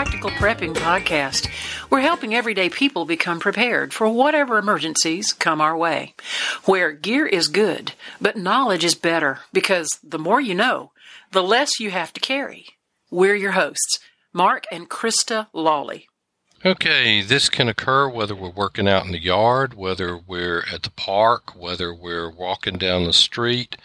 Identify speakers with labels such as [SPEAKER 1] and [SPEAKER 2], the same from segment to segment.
[SPEAKER 1] Practical Prepping Podcast. We're helping everyday people become prepared for whatever emergencies come our way. Where gear is good, but knowledge is better because the more you know, the less you have to carry. We're your hosts, Mark and Krista Lawley.
[SPEAKER 2] Okay, this can occur whether we're working out in the yard, whether we're at the park, whether we're walking down the street.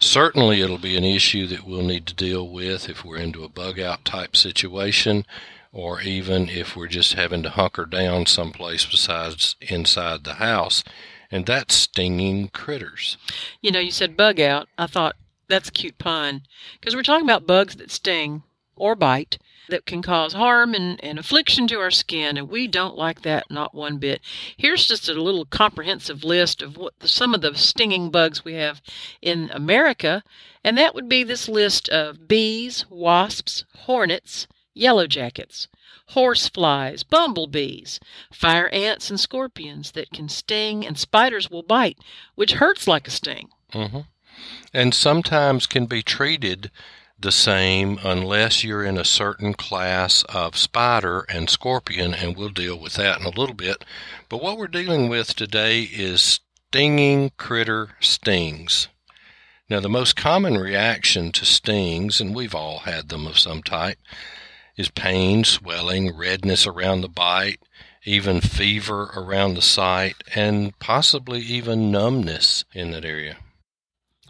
[SPEAKER 2] Certainly, it'll be an issue that we'll need to deal with if we're into a bug out type situation, or even if we're just having to hunker down someplace besides inside the house, and that's stinging critters.
[SPEAKER 1] You know, you said bug out. I thought that's a cute pun because we're talking about bugs that sting or bite that can cause harm and, and affliction to our skin, and we don't like that not one bit. Here's just a little comprehensive list of what the, some of the stinging bugs we have in America, and that would be this list of bees, wasps, hornets, yellow jackets, horse flies, bumblebees, fire ants, and scorpions that can sting, and spiders will bite, which hurts like a sting.
[SPEAKER 2] Mm-hmm. And sometimes can be treated the same unless you're in a certain class of spider and scorpion, and we'll deal with that in a little bit. But what we're dealing with today is stinging critter stings. Now, the most common reaction to stings, and we've all had them of some type, is pain, swelling, redness around the bite, even fever around the site, and possibly even numbness in that area.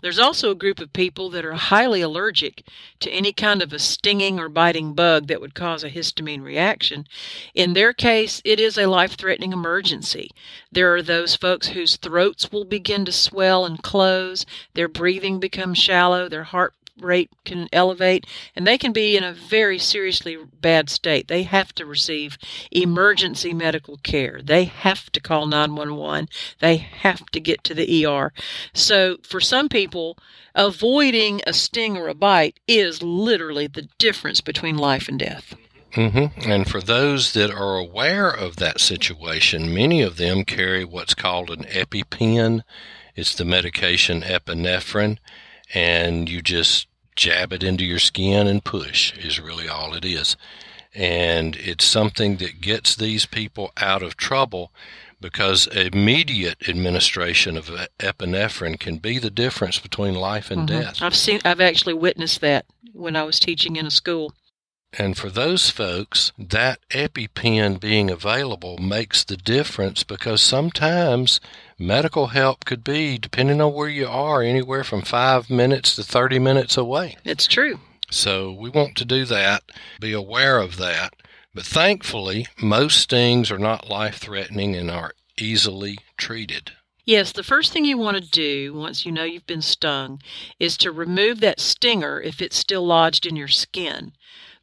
[SPEAKER 1] There's also a group of people that are highly allergic to any kind of a stinging or biting bug that would cause a histamine reaction. In their case, it is a life threatening emergency. There are those folks whose throats will begin to swell and close, their breathing becomes shallow, their heart rate can elevate, and they can be in a very seriously bad state. They have to receive emergency medical care. They have to call 911. They have to get to the ER. So, for some people, avoiding a sting or a bite is literally the difference between life and death.
[SPEAKER 2] Mm-hmm. And for those that are aware of that situation, many of them carry what's called an EpiPen. It's the medication epinephrine, and you just jab it into your skin and push is really all it is. And it's something that gets these people out of trouble because immediate administration of epinephrine can be the difference between life and mm-hmm. death.
[SPEAKER 1] I've seen I've actually witnessed that when I was teaching in a school.
[SPEAKER 2] And for those folks, that EpiPen being available makes the difference because sometimes medical help could be, depending on where you are, anywhere from five minutes to 30 minutes away.
[SPEAKER 1] It's true.
[SPEAKER 2] So we want to do that, be aware of that. But thankfully, most stings are not life threatening and are easily treated.
[SPEAKER 1] Yes, the first thing you want to do once you know you've been stung is to remove that stinger if it's still lodged in your skin.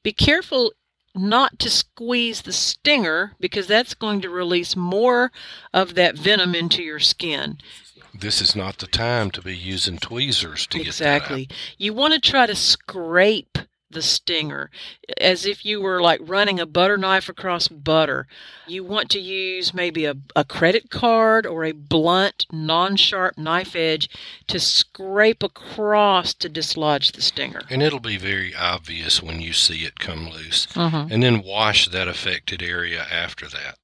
[SPEAKER 1] Be careful not to squeeze the stinger because that's going to release more of that venom into your skin.
[SPEAKER 2] This is not the time to be using tweezers to
[SPEAKER 1] exactly.
[SPEAKER 2] get that
[SPEAKER 1] Exactly. You want to try to scrape the stinger as if you were like running a butter knife across butter. You want to use maybe a, a credit card or a blunt, non sharp knife edge to scrape across to dislodge the stinger.
[SPEAKER 2] And it'll be very obvious when you see it come loose. Mm-hmm. And then wash that affected area after that.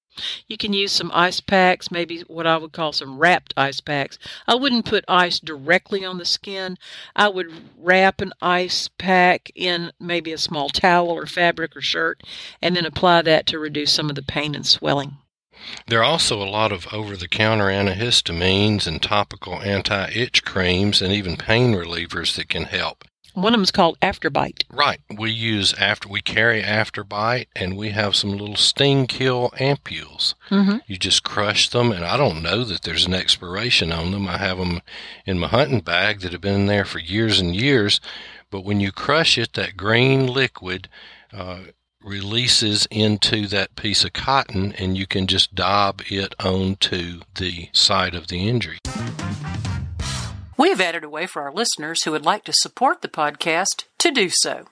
[SPEAKER 1] You can use some ice packs, maybe what I would call some wrapped ice packs. I wouldn't put ice directly on the skin. I would wrap an ice pack in maybe a small towel or fabric or shirt and then apply that to reduce some of the pain and swelling.
[SPEAKER 2] There are also a lot of over the counter antihistamines and topical anti itch creams and even pain relievers that can help.
[SPEAKER 1] One of them is called Afterbite.
[SPEAKER 2] Right. We use after we carry Afterbite, and we have some little sting kill ampules. Mm-hmm. You just crush them, and I don't know that there's an expiration on them. I have them in my hunting bag that have been in there for years and years. But when you crush it, that green liquid uh, releases into that piece of cotton, and you can just daub it onto the side of the injury.
[SPEAKER 1] We have added a way for our listeners who would like to support the podcast to do so.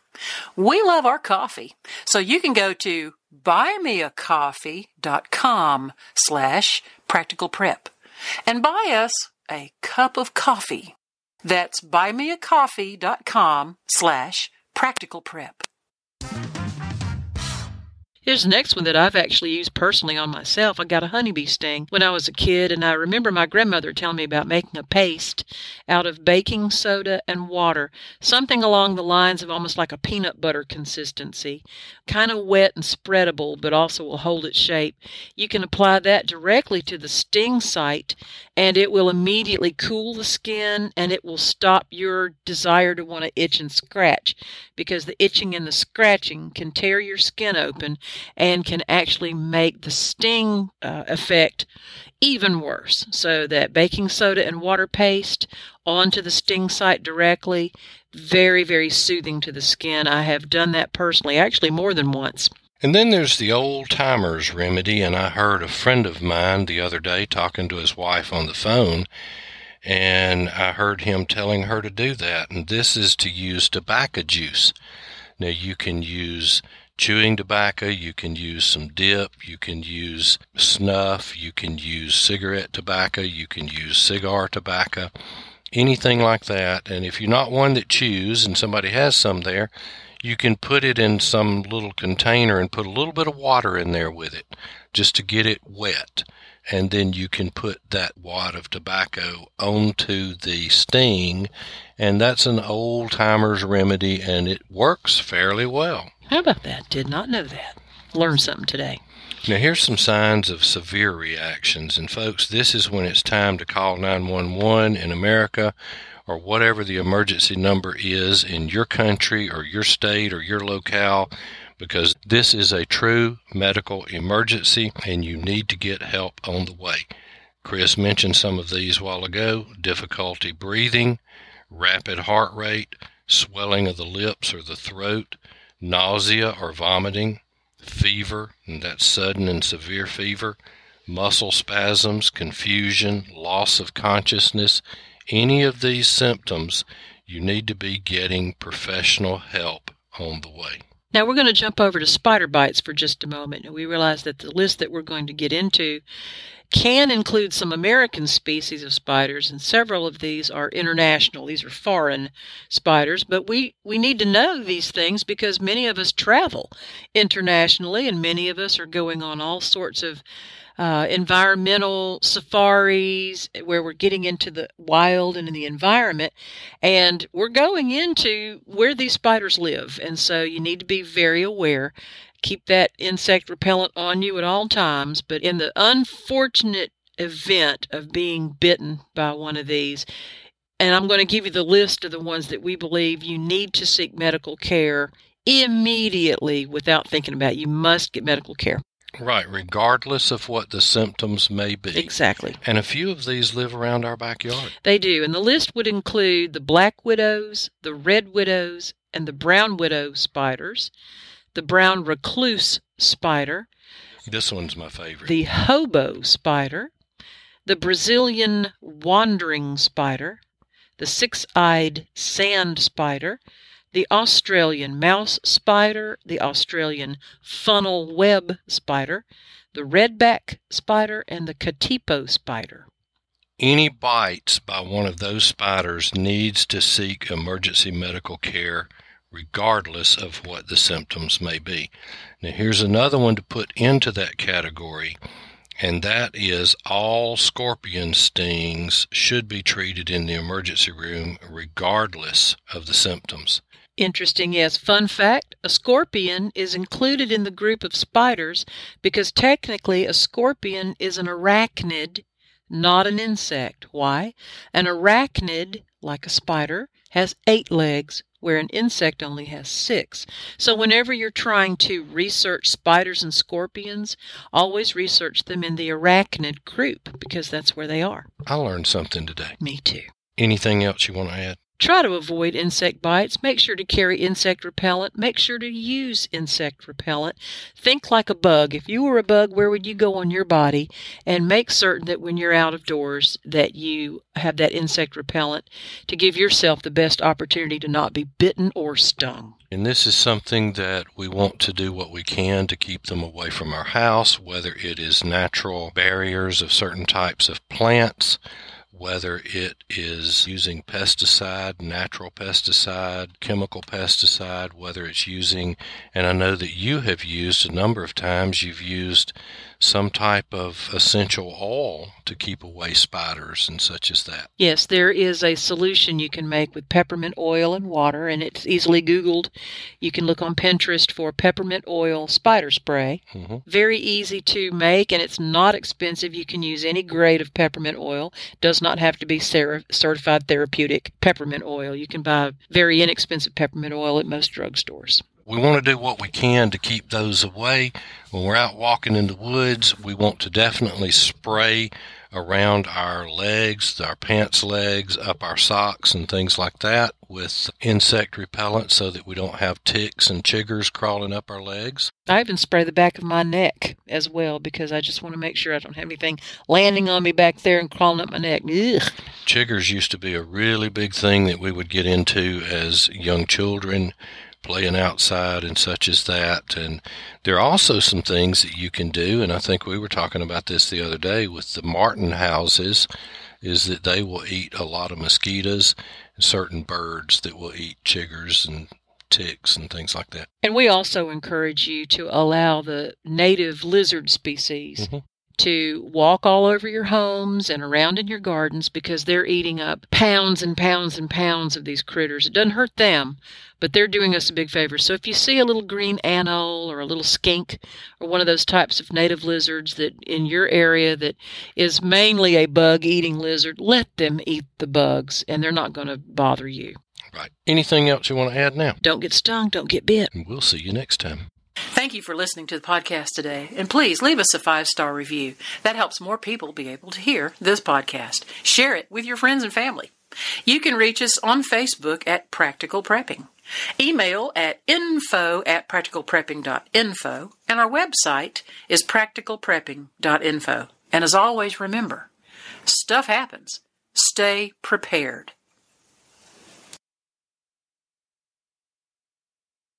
[SPEAKER 1] We love our coffee, so you can go to buymeacoffee.com slash practical prep and buy us a cup of coffee. That's buymeacoffee.com slash practical prep. Here's the next one that I've actually used personally on myself. I got a honeybee sting when I was a kid, and I remember my grandmother telling me about making a paste out of baking soda and water, something along the lines of almost like a peanut butter consistency, kind of wet and spreadable, but also will hold its shape. You can apply that directly to the sting site, and it will immediately cool the skin and it will stop your desire to want to itch and scratch because the itching and the scratching can tear your skin open and can actually make the sting uh, effect even worse. So that baking soda and water paste onto the sting site directly, very, very soothing to the skin. I have done that personally, actually more than once.
[SPEAKER 2] And then there's the old timer's remedy, and I heard a friend of mine the other day talking to his wife on the phone, and I heard him telling her to do that. And this is to use tobacco juice. Now you can use chewing tobacco, you can use some dip, you can use snuff, you can use cigarette tobacco, you can use cigar tobacco, anything like that. And if you're not one that chews and somebody has some there, you can put it in some little container and put a little bit of water in there with it just to get it wet. And then you can put that wad of tobacco onto the sting. And that's an old timer's remedy and it works fairly well.
[SPEAKER 1] How about that? Did not know that. Learned something today.
[SPEAKER 2] Now, here's some signs of severe reactions. And, folks, this is when it's time to call 911 in America or whatever the emergency number is in your country or your state or your locale because this is a true medical emergency and you need to get help on the way. Chris mentioned some of these while ago difficulty breathing, rapid heart rate, swelling of the lips or the throat, nausea or vomiting, fever, and that's sudden and severe fever, muscle spasms, confusion, loss of consciousness, any of these symptoms, you need to be getting professional help on the way.
[SPEAKER 1] Now we're going to jump over to spider bites for just a moment. And we realize that the list that we're going to get into can include some American species of spiders, and several of these are international. These are foreign spiders, but we, we need to know these things because many of us travel internationally, and many of us are going on all sorts of uh, environmental safaris where we're getting into the wild and in the environment, and we're going into where these spiders live. And so you need to be very aware. Keep that insect repellent on you at all times. But in the unfortunate event of being bitten by one of these, and I'm going to give you the list of the ones that we believe you need to seek medical care immediately without thinking about it. You must get medical care.
[SPEAKER 2] Right, regardless of what the symptoms may be.
[SPEAKER 1] Exactly.
[SPEAKER 2] And a few of these live around our backyard.
[SPEAKER 1] They do. And the list would include the black widows, the red widows, and the brown widow spiders, the brown recluse spider.
[SPEAKER 2] This one's my favorite.
[SPEAKER 1] The hobo spider, the Brazilian wandering spider, the six eyed sand spider, the Australian mouse spider, the Australian funnel web spider, the redback spider, and the katipo spider.
[SPEAKER 2] Any bites by one of those spiders needs to seek emergency medical care regardless of what the symptoms may be. Now, here's another one to put into that category, and that is all scorpion stings should be treated in the emergency room regardless of the symptoms.
[SPEAKER 1] Interesting, yes. Fun fact a scorpion is included in the group of spiders because technically a scorpion is an arachnid, not an insect. Why? An arachnid, like a spider, has eight legs, where an insect only has six. So, whenever you're trying to research spiders and scorpions, always research them in the arachnid group because that's where they are.
[SPEAKER 2] I learned something today.
[SPEAKER 1] Me too.
[SPEAKER 2] Anything else you want to add?
[SPEAKER 1] Try to avoid insect bites. Make sure to carry insect repellent. Make sure to use insect repellent. Think like a bug. If you were a bug, where would you go on your body? And make certain that when you're out of doors that you have that insect repellent to give yourself the best opportunity to not be bitten or stung.
[SPEAKER 2] And this is something that we want to do what we can to keep them away from our house, whether it is natural barriers of certain types of plants whether it is using pesticide, natural pesticide, chemical pesticide, whether it's using, and I know that you have used a number of times, you've used some type of essential oil to keep away spiders and such as that.
[SPEAKER 1] Yes, there is a solution you can make with peppermint oil and water, and it's easily Googled. You can look on Pinterest for peppermint oil spider spray.
[SPEAKER 2] hmm
[SPEAKER 1] Very easy to make, and it's not expensive. You can use any grade of peppermint oil. Does not have to be cer- certified therapeutic peppermint oil. You can buy very inexpensive peppermint oil at most drugstores.
[SPEAKER 2] We want to do what we can to keep those away. When we're out walking in the woods, we want to definitely spray around our legs, our pants legs, up our socks, and things like that with insect repellent so that we don't have ticks and chiggers crawling up our legs.
[SPEAKER 1] I even spray the back of my neck as well because I just want to make sure I don't have anything landing on me back there and crawling up my neck. Ugh.
[SPEAKER 2] Chiggers used to be a really big thing that we would get into as young children, playing outside and such as that. And there are also some things that you can do, and I think we were talking about this the other day with the martin houses, is that they will eat a lot of mosquitoes and certain birds that will eat chiggers and ticks and things like that.
[SPEAKER 1] And we also encourage you to allow the native lizard species
[SPEAKER 2] Mhm.
[SPEAKER 1] To walk all over your homes and around in your gardens because they're eating up pounds and pounds and pounds of these critters. It doesn't hurt them, but they're doing us a big favor. So if you see a little green anole or a little skink or one of those types of native lizards that in your area that is mainly a bug eating lizard, let them eat the bugs and they're not going to bother you.
[SPEAKER 2] Right. Anything else you want to add now?
[SPEAKER 1] Don't get stung, don't get bit.
[SPEAKER 2] And we'll see you next time.
[SPEAKER 1] Thank you for listening to the podcast today. And please leave us a five star review. That helps more people be able to hear this podcast. Share it with your friends and family. You can reach us on Facebook at Practical Prepping. Email at info at practicalprepping.info. And our website is practicalprepping.info. And as always, remember stuff happens. Stay prepared.